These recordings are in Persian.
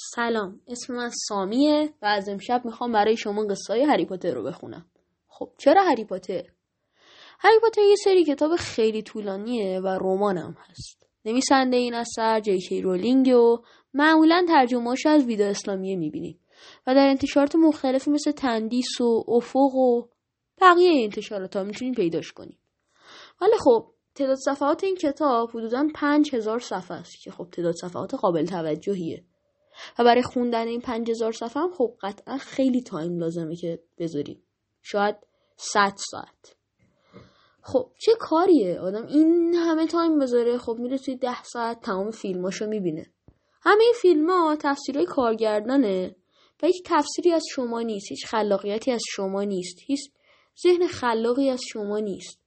سلام اسم من سامیه و از امشب می‌خوام برای شما قصه های هری پاتر رو بخونم. خب چرا هری پاتر؟ هری پاتر یه سری کتاب خیلی طولانیه و رمان هم هست. نویسنده این اثر جی کی رولینگ و معمولا ترجمهاش از ویدیو اسلامیه می‌بینیم و در انتشارات مختلفی مثل تندیس و افق و بقیه انتشارات ها می‌تونیم پیداش کنیم. ولی خب تعداد صفحات این کتاب حدودا پنج هزار صفحه است که خب تعداد صفحات قابل توجهیه. و برای خوندن این پنج هزار صفحه هم خب قطعا خیلی time لازمه که بذاریم. شاید صد ساعت. خب چه کاریه؟ آدم این همه time بذاره خب میره توی ده ساعت تمام فیلماشو می‌بینه. همه این فیلم ها تفسیرهای کارگردانه و هیچ تفسیری از شما نیست هیچ خلاقیتی از شما نیست هیچ ذهن خلاقی از شما نیست.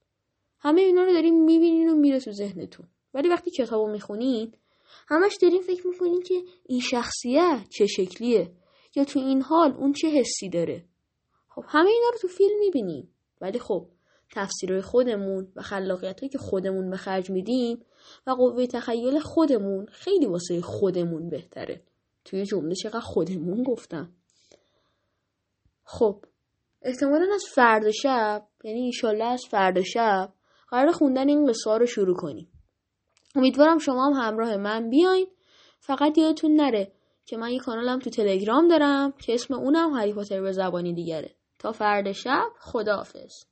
همه اینا رو داریم می‌بینین و میره تو ذهنتون. ولی وقتی کتابو می‌خونین همش داریم فکر می‌کنین که این شخصیت چه شکلیه یا تو این حال اون چه حسی داره. خب همه اینا رو تو فیلم می‌بینیم. ولی خب تفسیرهای خودمون و خلاقیت که خودمون به خرج میدیم و قوه تخیل خودمون خیلی واسه خودمون بهتره. توی جمله چقدر خودمون گفتم. خب احتمالا از فردا شب یعنی ایشالله از فردا شب قرار خوندن این قصه رو شروع کنیم. امیدوارم شما هم همراه من بیاین. فقط یادتون نره که من یه کانالم تو تلگرام دارم که اسم اونم هری پاتر به زبانی دیگره. تا فردا شب خداحافظ.